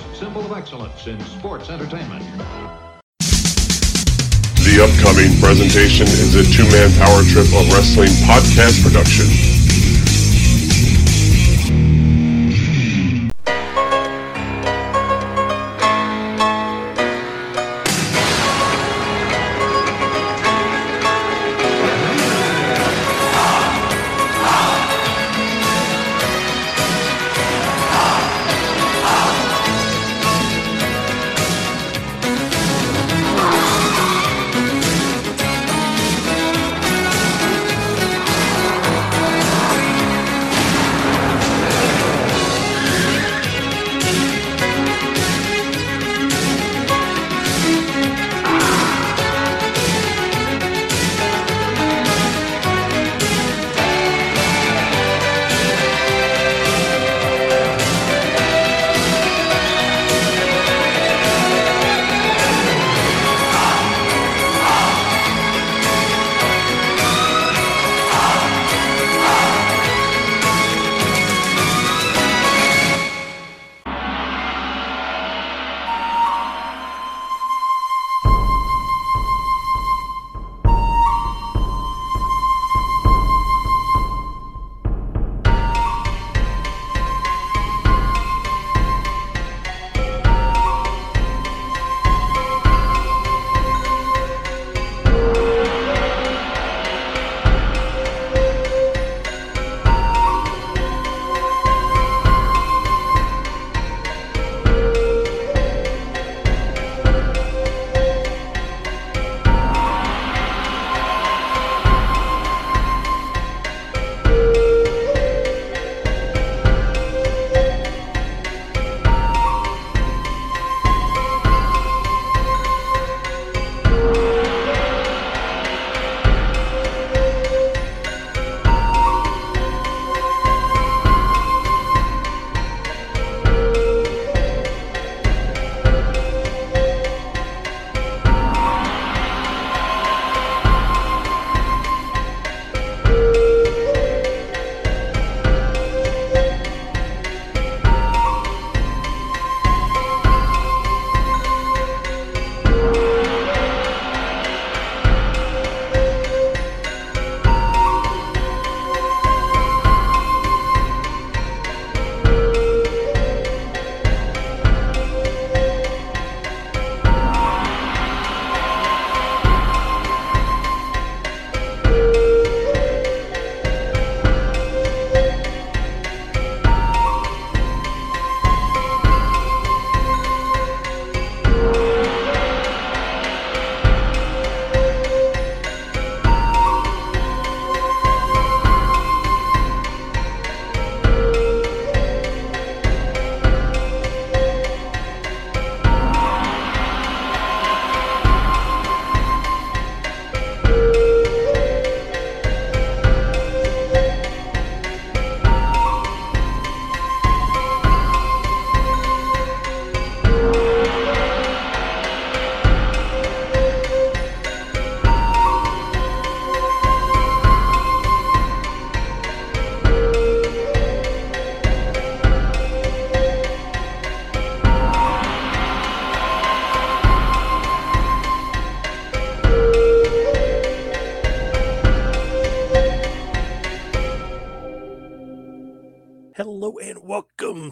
greatest symbol of excellence in sports entertainment. The upcoming presentation is a two-man power trip of wrestling podcast production.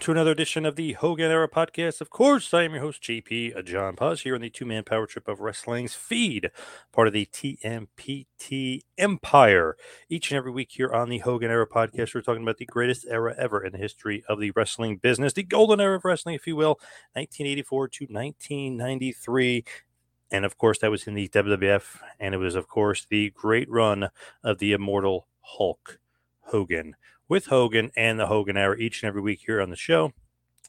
To another edition of the Hogan Era Podcast. Of course, I am your host, JP John Paz, here on the two man power trip of wrestling's feed, part of the TMPT Empire. Each and every week here on the Hogan Era Podcast, we're talking about the greatest era ever in the history of the wrestling business, the golden era of wrestling, if you will, 1984 to 1993. And of course, that was in the WWF, and it was, of course, the great run of the immortal Hulk Hogan with Hogan and the Hogan Hour each and every week here on the show,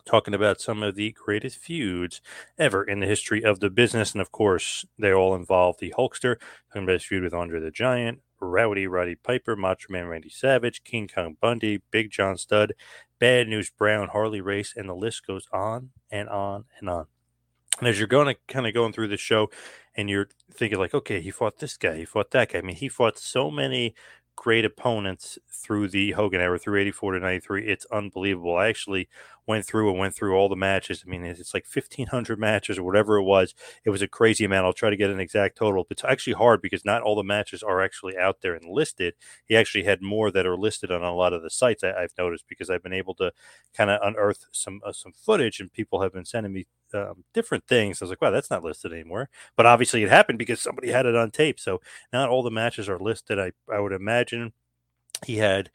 talking about some of the greatest feuds ever in the history of the business. And of course, they all involve the Hulkster, talking about his feud with Andre the Giant, Rowdy Roddy Piper, Macho Man Randy Savage, King Kong Bundy, Big John Studd, Bad News Brown, Harley Race, and the list goes on and on and on. And as you're going to kind of going through the show and you're thinking like, okay, he fought this guy, he fought that guy. I mean, he fought so many great opponents through the Hogan era through 84 to 93. It's unbelievable. I actually went through and went through all the matches. I mean, it's like 1,500 matches or whatever it was. It was a crazy amount. I'll try to get an exact total. It's actually hard because not all the matches are actually out there and listed. He actually had more that are listed on a lot of the sites I, have noticed because I've been able to kind of unearth some uh, some footage and people have been sending me um, different things. I was like, wow, that's not listed anymore. But obviously, it happened because somebody had it on tape. So not all the matches are listed. I I would imagine he had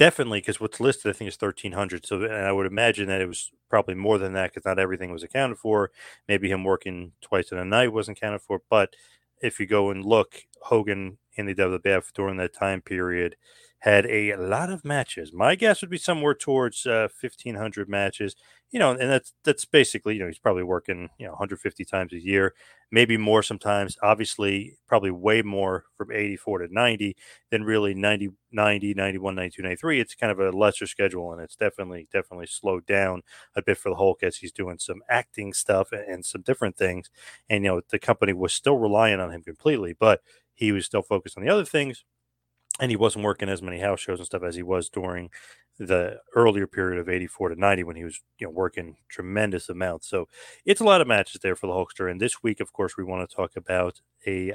definitely because what's listed I think is thirteen hundred. So and I would imagine that it was probably more than that because not everything was accounted for. Maybe him working twice in a night wasn't accounted for. But if you go and look, Hogan in the WWF during that time period had a lot of matches. My guess would be somewhere towards uh, 1500 matches. You know, and that's that's basically, you know, he's probably working, you know, 150 times a year, maybe more sometimes. Obviously, probably way more from 84 to 90 than really 90 90 91 92 93. It's kind of a lesser schedule and it's definitely definitely slowed down a bit for the Hulk as he's doing some acting stuff and some different things. And you know, the company was still relying on him completely, but he was still focused on the other things and he wasn't working as many house shows and stuff as he was during the earlier period of 84 to 90 when he was you know working tremendous amounts so it's a lot of matches there for the hulkster and this week of course we want to talk about a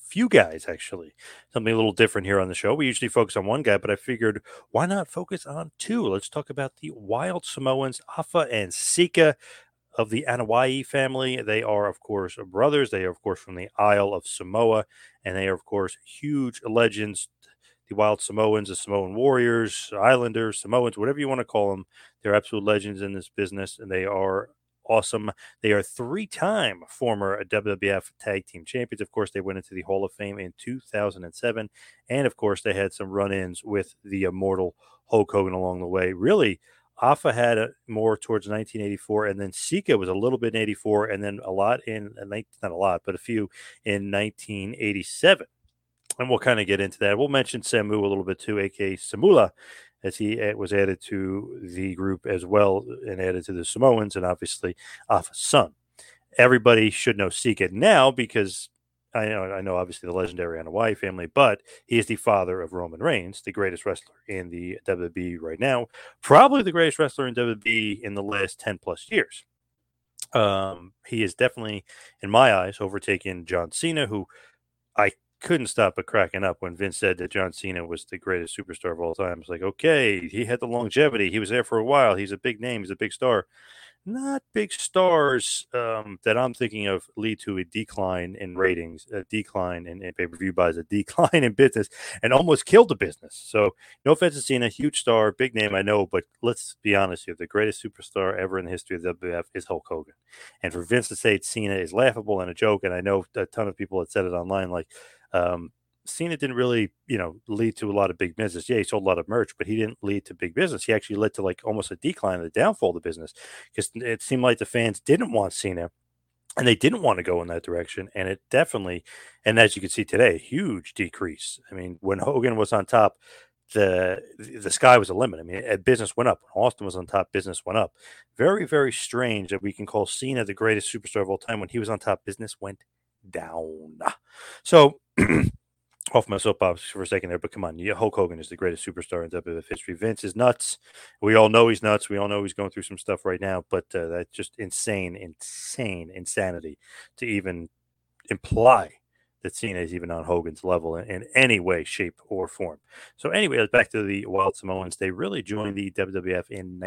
few guys actually something a little different here on the show we usually focus on one guy but i figured why not focus on two let's talk about the wild samoans afa and sika of the Anoa'i family. They are, of course, brothers. They are, of course, from the Isle of Samoa, and they are, of course, huge legends the Wild Samoans, the Samoan Warriors, Islanders, Samoans, whatever you want to call them. They're absolute legends in this business, and they are awesome. They are three time former WWF Tag Team Champions. Of course, they went into the Hall of Fame in 2007. And of course, they had some run ins with the immortal Hulk Hogan along the way. Really, Afa had a, more towards 1984, and then Sika was a little bit in 84, and then a lot in, uh, not a lot, but a few in 1987 and we'll kind of get into that. We'll mention Samu a little bit too, aka Samula, as he was added to the group as well and added to the Samoans, and obviously Afa's son. Everybody should know Sika now because I know, I know, obviously the legendary Anoa'i family, but he is the father of Roman Reigns, the greatest wrestler in the WWE right now, probably the greatest wrestler in WWE in the last ten plus years. Um, he is definitely, in my eyes, overtaken John Cena, who I couldn't stop but cracking up when Vince said that John Cena was the greatest superstar of all time. It's like, okay, he had the longevity. He was there for a while. He's a big name. He's a big star not big stars um, that I'm thinking of lead to a decline in ratings, a decline in, in pay per view buys, a decline in business, and almost killed the business. So, no offense to Cena, huge star, big name, I know, but let's be honest here. The greatest superstar ever in the history of the WWF is Hulk Hogan. And for Vince to say Cena is laughable and a joke, and I know a ton of people had said it online, like, um, Cena didn't really, you know, lead to a lot of big business. Yeah, he sold a lot of merch, but he didn't lead to big business. He actually led to like almost a decline, the downfall of the business, because it seemed like the fans didn't want Cena, and they didn't want to go in that direction. And it definitely, and as you can see today, huge decrease. I mean, when Hogan was on top, the the sky was a limit. I mean, business went up. When Austin was on top, business went up. Very, very strange that we can call Cena the greatest superstar of all time when he was on top. Business went down. So. Off my soapbox for a second there, but come on, yeah, Hulk Hogan is the greatest superstar in WWF history. Vince is nuts. We all know he's nuts. We all know he's going through some stuff right now, but uh, that's just insane, insane insanity to even imply that Cena is even on Hogan's level in, in, any way, shape, or form. So, anyway, back to the Wild Samoans. They really joined the WWF in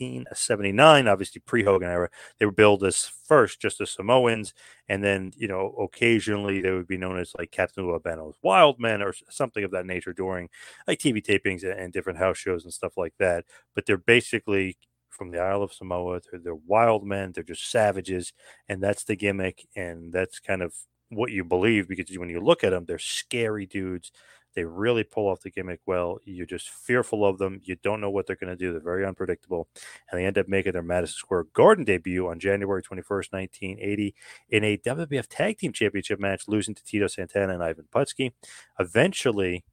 1979, obviously pre Hogan era. They were billed as first just the Samoans, and then, you know, occasionally they would be known as like Captain Albano's Wild Men or something of that nature during like TV tapings and, and different house shows and stuff like that. But they're basically from the Isle of Samoa. They're, they're wild men. They're just savages, and that's the gimmick. And that's kind of what you believe because when you look at them, they're scary dudes. They really pull off the gimmick well. You're just fearful of them. You don't know what they're going to do. They're very unpredictable. And they end up making their Madison Square Garden debut on January 21st, 1980, in a WWF Tag Team Championship match, losing to Tito Santana and Ivan Putski. Eventually,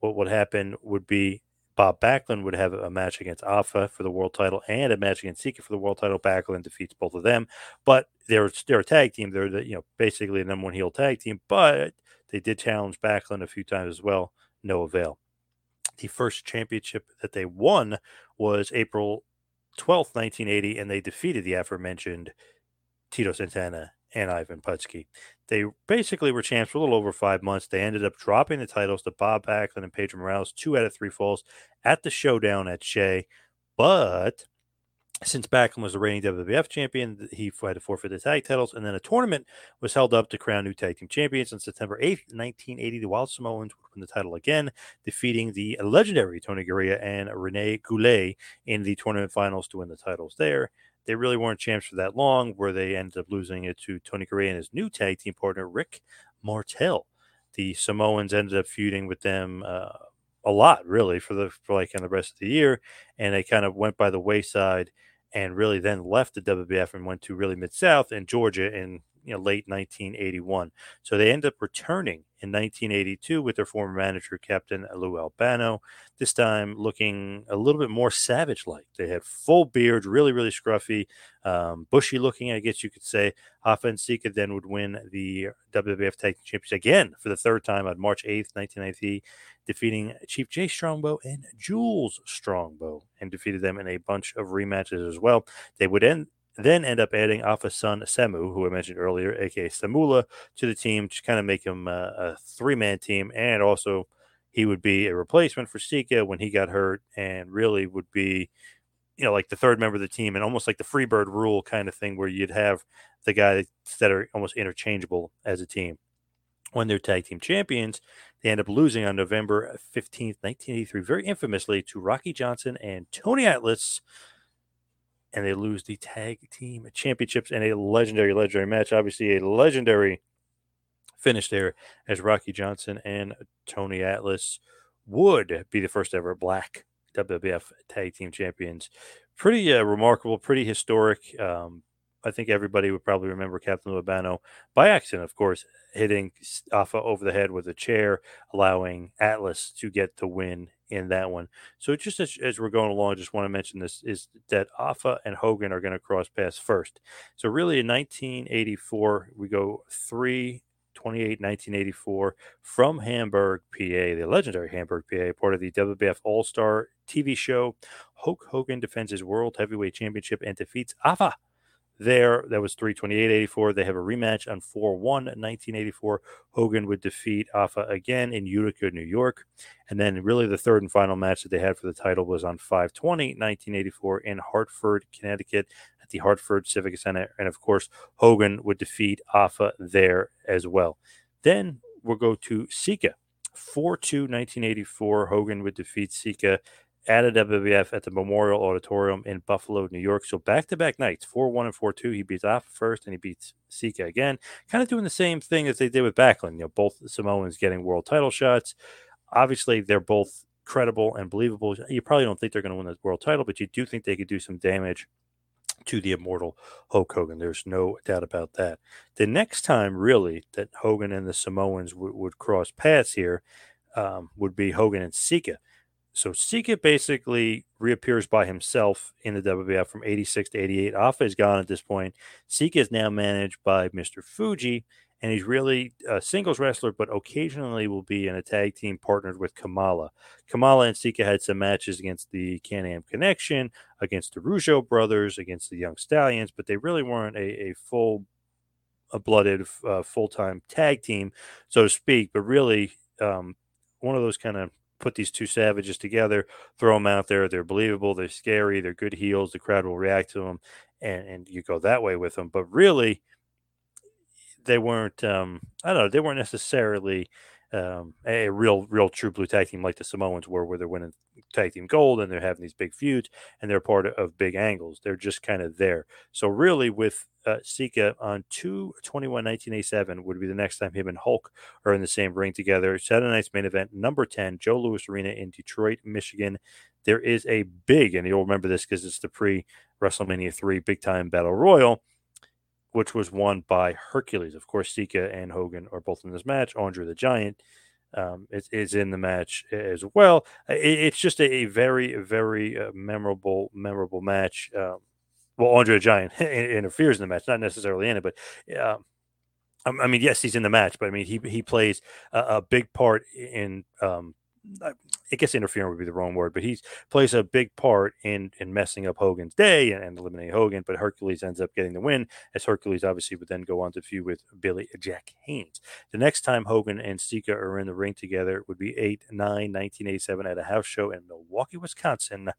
what would happen would be Bob Backlund would have a match against Afa for the world title and a match against Sika for the world title. Backlund defeats both of them, but they're they're a tag team. They're the, you know basically a number one heel tag team, but they did challenge Backlund a few times as well. No avail. The first championship that they won was April 12th, 1980, and they defeated the aforementioned Tito Santana and Ivan Putski. They basically were champs for a little over five months. They ended up dropping the titles to Bob Backlund and Pedro Morales, two out of three falls at the showdown at Shea. But since Backlund was the reigning WWF champion, he had to forfeit the tag titles, and then a tournament was held up to crown new tag team champions on September 8th, 1980. The Wild Samoans would win the title again, defeating the legendary Tony Garea and Rene Goulet in the tournament finals to win the titles there. They really weren't champs for that long, where they ended up losing it to Tony Garea and his new tag team partner, Rick Martel. The Samoans ended up feuding with them. Uh, a lot really for the for like in the rest of the year and they kind of went by the wayside and really then left the WWF and went to really Mid South and Georgia in you know, late 1981. So they end up returning in 1982 with their former manager, Captain Lou Albano, this time looking a little bit more savage like. They had full beard, really, really scruffy, um, bushy looking, I guess you could say. Afa and Sika then would win the WWF Tag Team Championship again for the third time on March 8th, 1990, defeating Chief Jay Strongbow and Jules Strongbow, and defeated them in a bunch of rematches as well. They would end then end up adding Afa's son Samu, who I mentioned earlier, aka Samula, to the team to kind of make him a, a three man team. And also, he would be a replacement for Sika when he got hurt and really would be, you know, like the third member of the team and almost like the Freebird rule kind of thing where you'd have the guys that are almost interchangeable as a team. When they're tag team champions, they end up losing on November 15th, 1983, very infamously to Rocky Johnson and Tony Atlas and they lose the tag team championships in a legendary, legendary match. Obviously, a legendary finish there as Rocky Johnson and Tony Atlas would be the first ever black WWF tag team champions. Pretty uh, remarkable, pretty historic. Um, I think everybody would probably remember Captain Albano by accident, of course, hitting Afa over the head with a chair, allowing Atlas to get the win in that one. So just as, as we're going along, just want to mention this is that Afa and Hogan are going to cross paths first. So really in 1984, we go 3 28 1984 from Hamburg, PA, the legendary Hamburg, PA, part of the WWF All Star TV show. Hulk Hogan defends his World Heavyweight Championship and defeats Afa there. That was 328.84. They have a rematch on 4 1 1984. Hogan would defeat Afa again in Utica, New York. And then, really, the third and final match that they had for the title was on 520 1984 in Hartford, Connecticut at the Hartford Civic Center. And of course, Hogan would defeat Afa there as well. Then we'll go to Sika. 4 2 1984. Hogan would defeat Sika at a WWF at the Memorial Auditorium in Buffalo, New York. So back to back nights, 4 1 and 4 2. He beats Afa first and he beats Sika again. Kind of doing the same thing as they did with Backlund. You know, both Samoans getting world title shots. Obviously, they're both credible and believable. You probably don't think they're going to win the world title, but you do think they could do some damage to the immortal Hulk Hogan. There's no doubt about that. The next time, really, that Hogan and the Samoans w- would cross paths here um, would be Hogan and Sika. So Sika basically reappears by himself in the WWF from 86 to 88. Afa is gone at this point. Sika is now managed by Mr. Fuji, and he's really a singles wrestler, but occasionally will be in a tag team partnered with Kamala. Kamala and Sika had some matches against the Can Am Connection, against the Rougeau brothers, against the Young Stallions, but they really weren't a, a full a blooded uh, full time tag team, so to speak. But really, um, one of those kind of put these two savages together, throw them out there. They're believable. They're scary. They're good heels. The crowd will react to them, and and you go that way with them. But really, they weren't. Um, I don't know. They weren't necessarily um, a real, real true blue tag team like the Samoans were, where they're winning tag team gold and they're having these big feuds and they're part of, big angles. They're just kind of there. So really, with uh, Sika on 2 21 1987 would be the next time him and Hulk are in the same ring together. Saturday night's main event, number 10, Joe Louis Arena in Detroit, Michigan. There is a big, and you'll remember this because it's the pre WrestleMania 3 big time battle royal which was won by Hercules. Of course, Sika and Hogan are both in this match. Andre the Giant um, is, is in the match as well. It, it's just a, a, very, very uh, memorable, memorable match. Um, well, Andre the Giant interferes in the match, not necessarily in it, but uh, I mean, yes, he's in the match, but I mean, he he plays a, a big part in um, I guess interfering would be the wrong word, but he plays a big part in in messing up Hogan's day and, and, eliminating Hogan. But Hercules ends up getting the win, as Hercules obviously would then go on to feud with Billy Jack Haynes. The next time Hogan and Sika are in the ring together would be 8 9 1987 at a house show in Milwaukee, Wisconsin.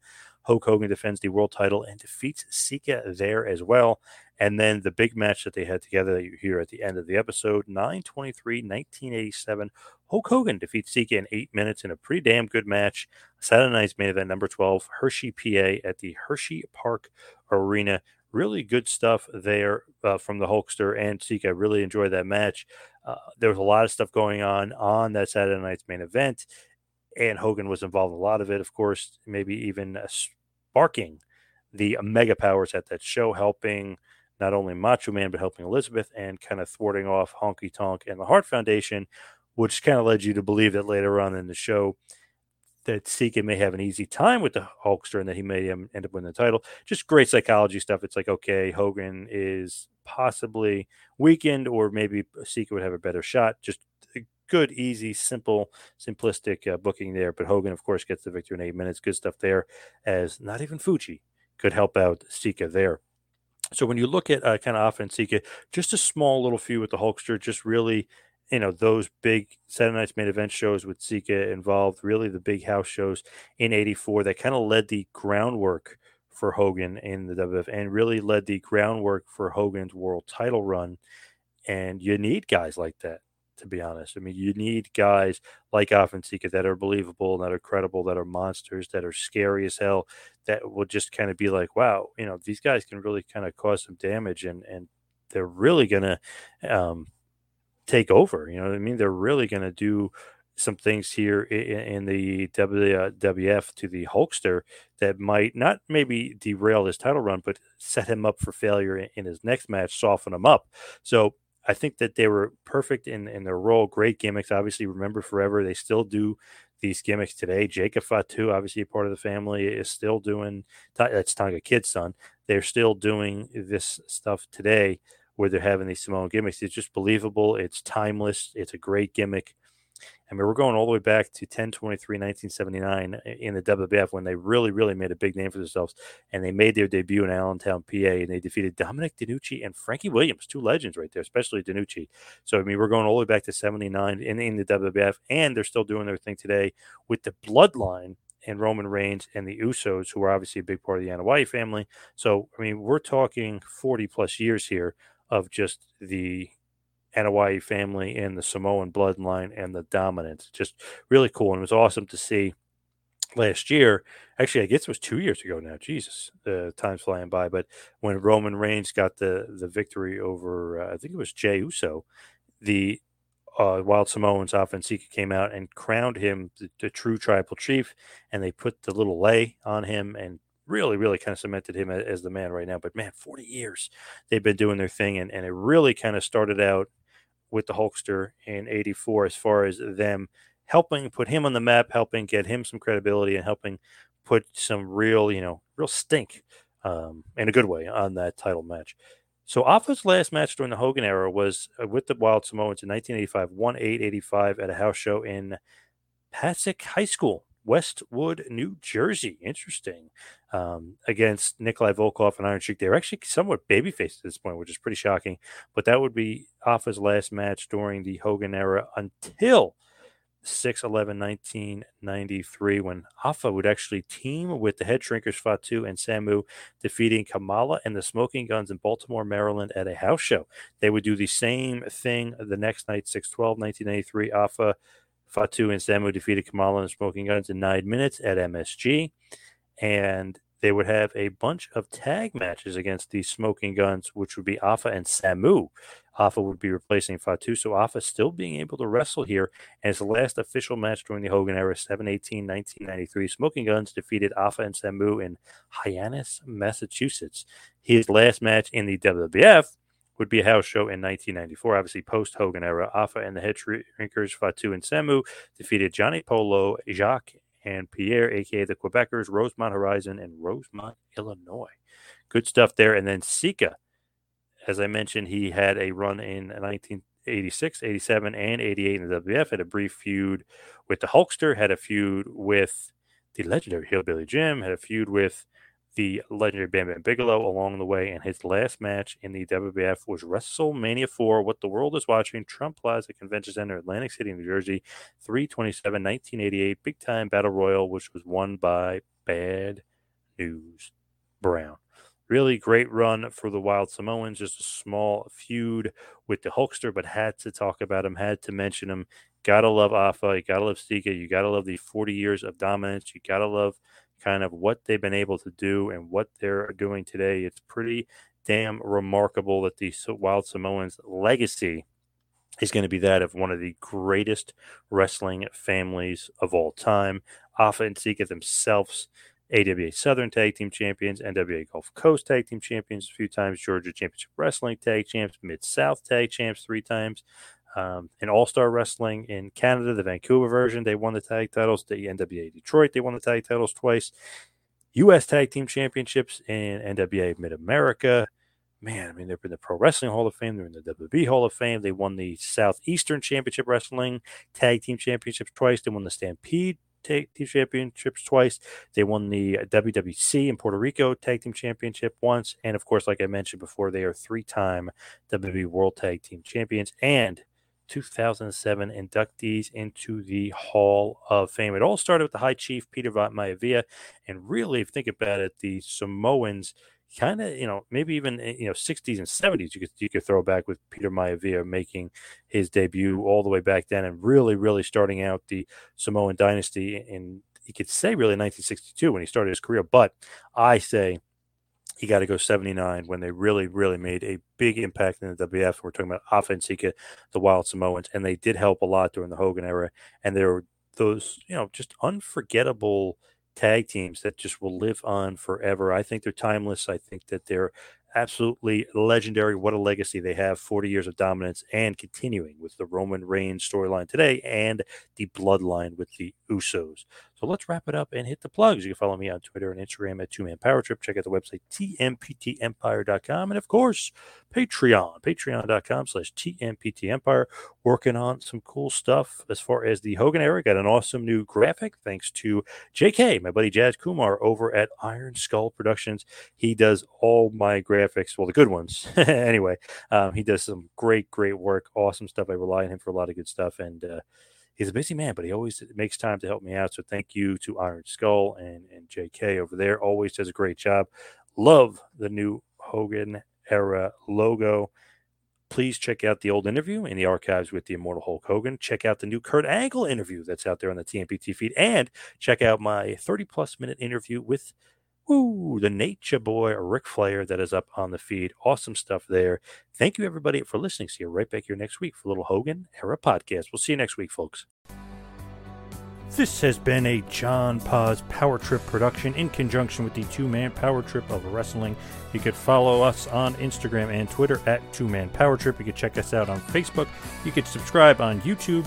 Hulk Hogan defends the world title and defeats Sika there as well. And then the big match that they had together that you hear at the end of the episode 923 1987. Hulk Hogan defeats Sika in eight minutes in a pretty damn good match. Saturday night's main event number 12, Hershey, PA, at the Hershey Park Arena. Really good stuff there uh, from the Hulkster and Sika. Really enjoyed that match. Uh, there was a lot of stuff going on on that Saturday night's main event, and Hogan was involved in a lot of it, of course, maybe even uh, sparking the mega powers at that show, helping not only Macho Man, but helping Elizabeth and kind of thwarting off Honky Tonk and the Heart Foundation, which kind of led you to believe that later on in the show that Sika may have an easy time with the Hulkster and that he may end up winning the title. Just great psychology stuff. It's like, okay, Hogan is possibly weakened, or maybe Sika would have a better shot. Just a good, easy, simple, simplistic uh, booking there. But Hogan, of course, gets the victory in eight minutes. Good stuff there, as not even Fuji could help out Sika there. So when you look at uh, kind of offense, Sika, just a small little few with the Hulkster, just really, you know, those big Saturday Night's main event shows with Sika involved, really the big house shows in '84 that kind of led the groundwork for Hogan in the WWF and really led the groundwork for Hogan's world title run. And you need guys like that to be honest. I mean, you need guys like Afa and Sika that are believable, that are credible, that are monsters, that are scary as hell, that will just kind of be like, wow, you know, these guys can really kind of cause some damage and and they're really gonna um, take over. You know what I mean? They're really gonna do some things here in, in the WWF to the Hulkster that might not maybe derail his title run, but set him up for failure in, in his next match, soften him up. So I think that they were perfect in, in their role. Great gimmicks. Obviously, remember forever. They still do these gimmicks today. Jacob Fatu, obviously a part of the family, is still doing that's Tonga Kid's son. They're still doing this stuff today where they're having these Samoan gimmicks. It's just believable. It's timeless. It's a great gimmick. I mean, we're going all the way back to 10 23, 1979 uh, in the WWF when they really, really made a big name for themselves. And they made their debut in Allentown, PA, and they defeated Dominic DeNucci and Frankie Williams, two legends right there, especially DeNucci. So, I mean, we're going all the way back to 79 in, in the WWF, and they're still doing their thing today with the bloodline and Roman Reigns and the Usos, who are obviously a big part of the Anoa'i family. So, I mean, we're talking 40 plus years here of just the Anoa'i family and the Samoan bloodline and the dominance. Just really cool. And it was awesome to see last year. Actually, I guess it was two years ago now. Jesus, the time's flying by. But when Roman Reigns got the the victory over, uh, I think it was Jey Uso, the uh, Wild Samoans Afa and Sika came out and crowned him the, the, true tribal chief, and they put the little lei on him and really, really kind of cemented him as, the man right now. But man, 40 years they've been doing their thing, and, and it really kind of started out with the Hulkster in 84 as far as them helping put him on the map, helping get him some credibility, and helping put some real, you know, real stink um, in a good way on that title match. So Afa's last match during the Hogan era was uh, with the Wild Samoans in 1985, 1 8 85 at a house show in Passaic High School Westwood, New Jersey. Interesting. Um, against Nikolai Volkov and Iron Sheik. They're actually somewhat babyface at this point, which is pretty shocking. But that would be Afa's last match during the Hogan era until 6 11 1993 when Afa would actually team with the head shrinkers Fatu and Samu, defeating Kamala and the Smoking Guns in Baltimore, Maryland at a house show. They would do the same thing the next night, 6 12 1993. Afa Fatu and Samu defeated Kamala and Smoking Guns in nine minutes at MSG. And they would have a bunch of tag matches against the Smoking Guns, which would be Afa and Samu. Afa would be replacing Fatu. So Afa still being able to wrestle here. And his last official match during the Hogan era, 7 18 1993. Smoking Guns defeated Afa and Samu in Hyannis, Massachusetts. His last match in the WWF would be a house show in 1994. Obviously, post Hogan era, Afa and the head shrinkers Fatu and Samu defeated Johnny Polo, Jacques, and Pierre, aka the Quebecers, Rosemont Horizon, and Rosemont, Illinois. Good stuff there. And then Sika, as I mentioned, he had a run in 1986, 87, and 88 in the WWF. Had a brief feud with the Hulkster. Had a feud with the legendary Hillbilly Jim. Had a feud with the legendary Bam Bam Bigelow along the way. And his last match in the WWF was WrestleMania 4, What the World is Watching, Trump Plaza Convention Center, Atlantic City, New Jersey, 327, 1988, Big Time Battle Royal, which was won by Bad News Brown. Really great run for the Wild Samoans. Just a small feud with the Hulkster, but had to talk about him, had to mention him. Gotta love Afa. You gotta love Sika. You gotta love the 40 years of dominance. You gotta love kind of what they've been able to do and what they're doing today. It's pretty damn remarkable that the Wild Samoans' legacy is going to be that of one of the greatest wrestling families of all time. Afa and Sika themselves, AWA Southern Tag Team Champions, NWA Gulf Coast Tag Team Champions a few times, Georgia Championship Wrestling Tag Champs, Mid South Tag Champs three times, um, in All Star Wrestling in Canada, the Vancouver version, they won the tag titles. The NWA Detroit, they won the tag titles twice. U.S. Tag Team Championships in NWA Mid America. Man, I mean, they're in the Pro Wrestling Hall of Fame. They're in the WWE Hall of Fame. They won the Southeastern Championship Wrestling Tag Team Championships twice. They won the Stampede Tag Team Championships twice. They won the WWC in Puerto Rico Tag Team Championship once. And of course, like I mentioned before, they are three time WWE World Tag Team Champions. And 2007 inductees into the Hall of Fame. It all started with the High Chief Peter Maivia, and really, if you think about it, the Samoans kind of, you know, maybe even eh, you know, 60s and 70s. You could you could throw back with Peter Maivia making his debut all the way back then, and really, really starting out the Samoan dynasty and you could say really 1962 when he started his career. But I say you got to go 79 when they really, really made a big impact in the WF. We're talking about Sika, the Wild Samoans, and they did help a lot during the Hogan era. And there were those, you know, just unforgettable tag teams that just will live on forever. I think they're timeless. I think that they're absolutely legendary. What a legacy they have 40 years of dominance and continuing with the Roman Reigns storyline today and the bloodline with the Usos. So let's wrap it up and hit the plugs. You can follow me on Twitter and Instagram at Two Man Power Trip. Check out the website, tmptempire.com. And of course, Patreon, patreon.com slash tmptempire. Working on some cool stuff as far as the Hogan era. Got an awesome new graphic thanks to JK, my buddy Jazz Kumar over at Iron Skull Productions. He does all my graphics, well, the good ones. anyway, um, he does some great, great work, awesome stuff. I rely on him for a lot of good stuff. And, uh, he's a busy man, but he always makes time to help me out. So thank you to Iron Skull and, and JK over there. Always does a great job. Love the new Hogan era logo. Please check out the old interview in the archives with the immortal Hulk Hogan. Check out the new Kurt Angle interview that's out there on the TMPT feed. And check out my 30 plus minute interview with Woo, the Nature Boy Ric Flair that is up on the feed. Awesome stuff there. Thank you, everybody, for listening. See you right back here next week for little Hogan Era podcast. We'll see you next week, folks. This has been a John Paz Power Trip production in conjunction with the Two Man Power Trip of Wrestling. You could follow us on Instagram and Twitter at Two Man Power Trip. You could check us out on Facebook. You could subscribe on YouTube.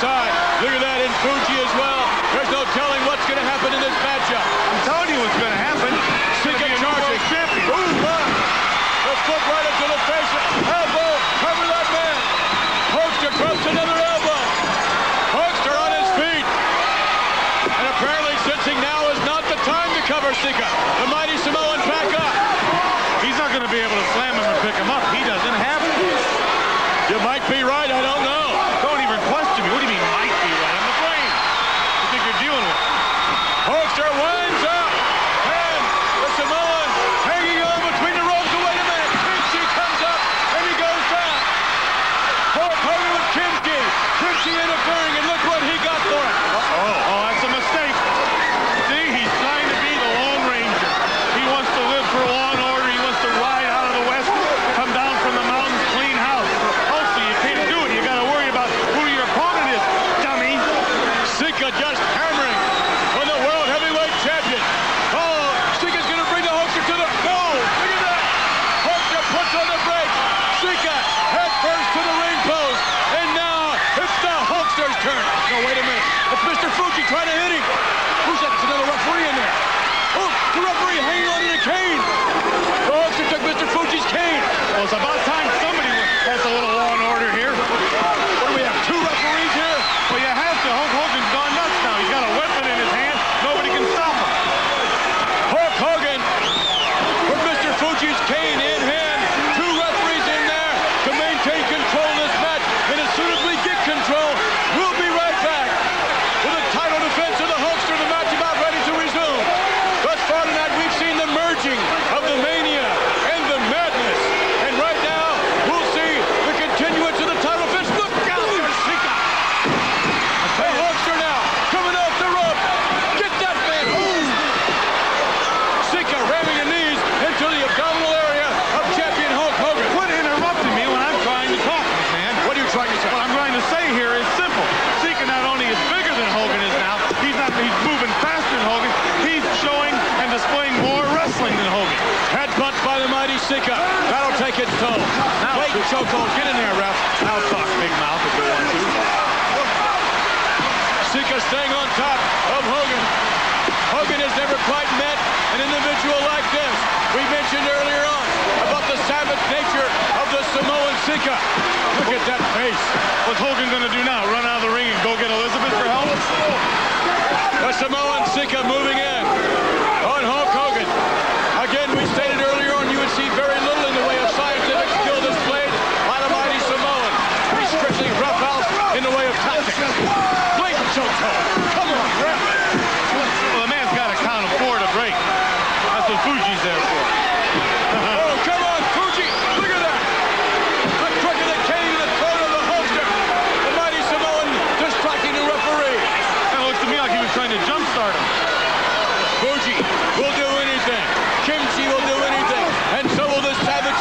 inside. Look at that, and Fuji is turn. No, wait a minute. It's Mr. Fuji trying to hit him. Who's that? It's another referee in there. Oh, the referee hanging on to the cane. Oh, it took Mr. Fuji's cane. Well, it's about time somebody was... A little by the mighty Sika. That'll take its toll. Now, Wait, chokehold. Get in there, ref. Now talk, big mouth, if you want to. Sika staying on top of Hogan. Hogan has never quite met an individual like this. We mentioned earlier on about the savage nature of the Samoan Sika. Look at that face. What's Hogan going to do now? Run out of the ring and go get Elizabeth for help? The Samoan Sika moving in on Hulk Hogan. Again, we stated earlier see very little in the way of scientific skill displayed by the mighty Samoan. He's strictly rough out in the way of tactics. Blatant chokehold. Come on, ref.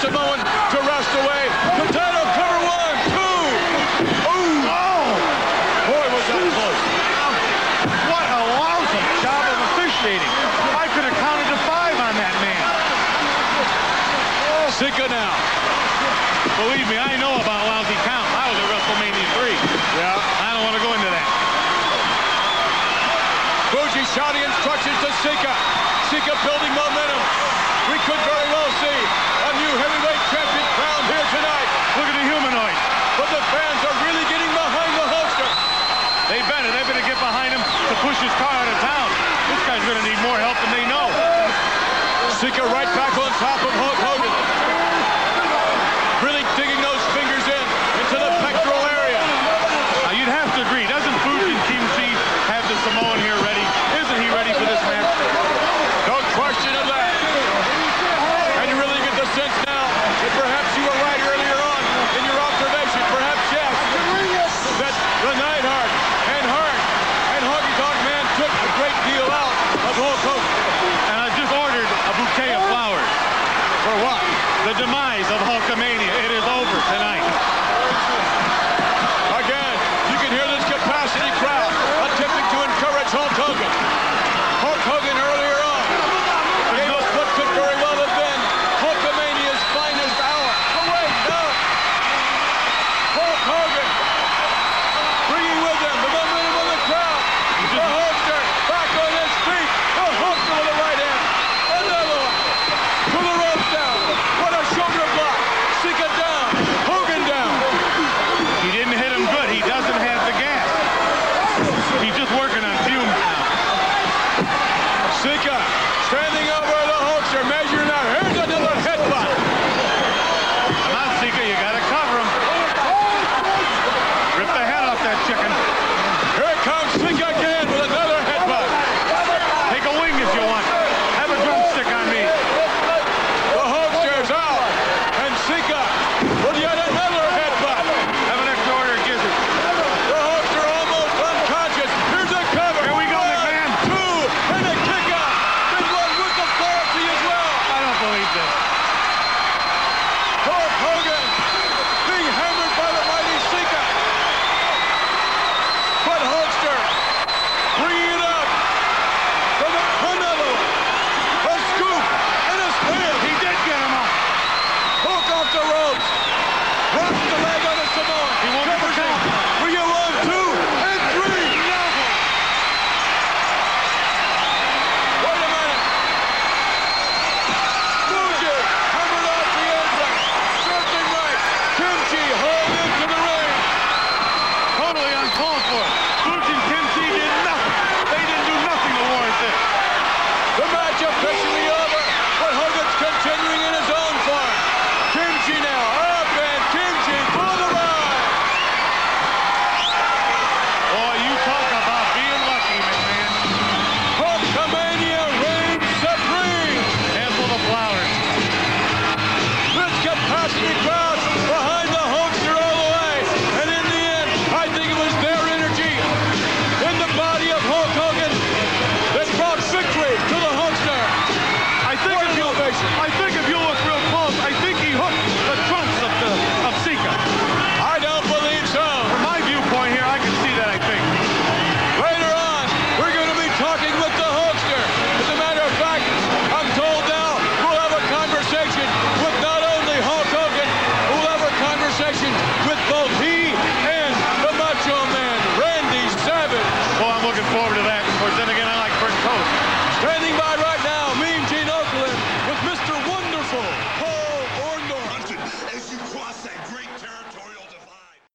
Samoan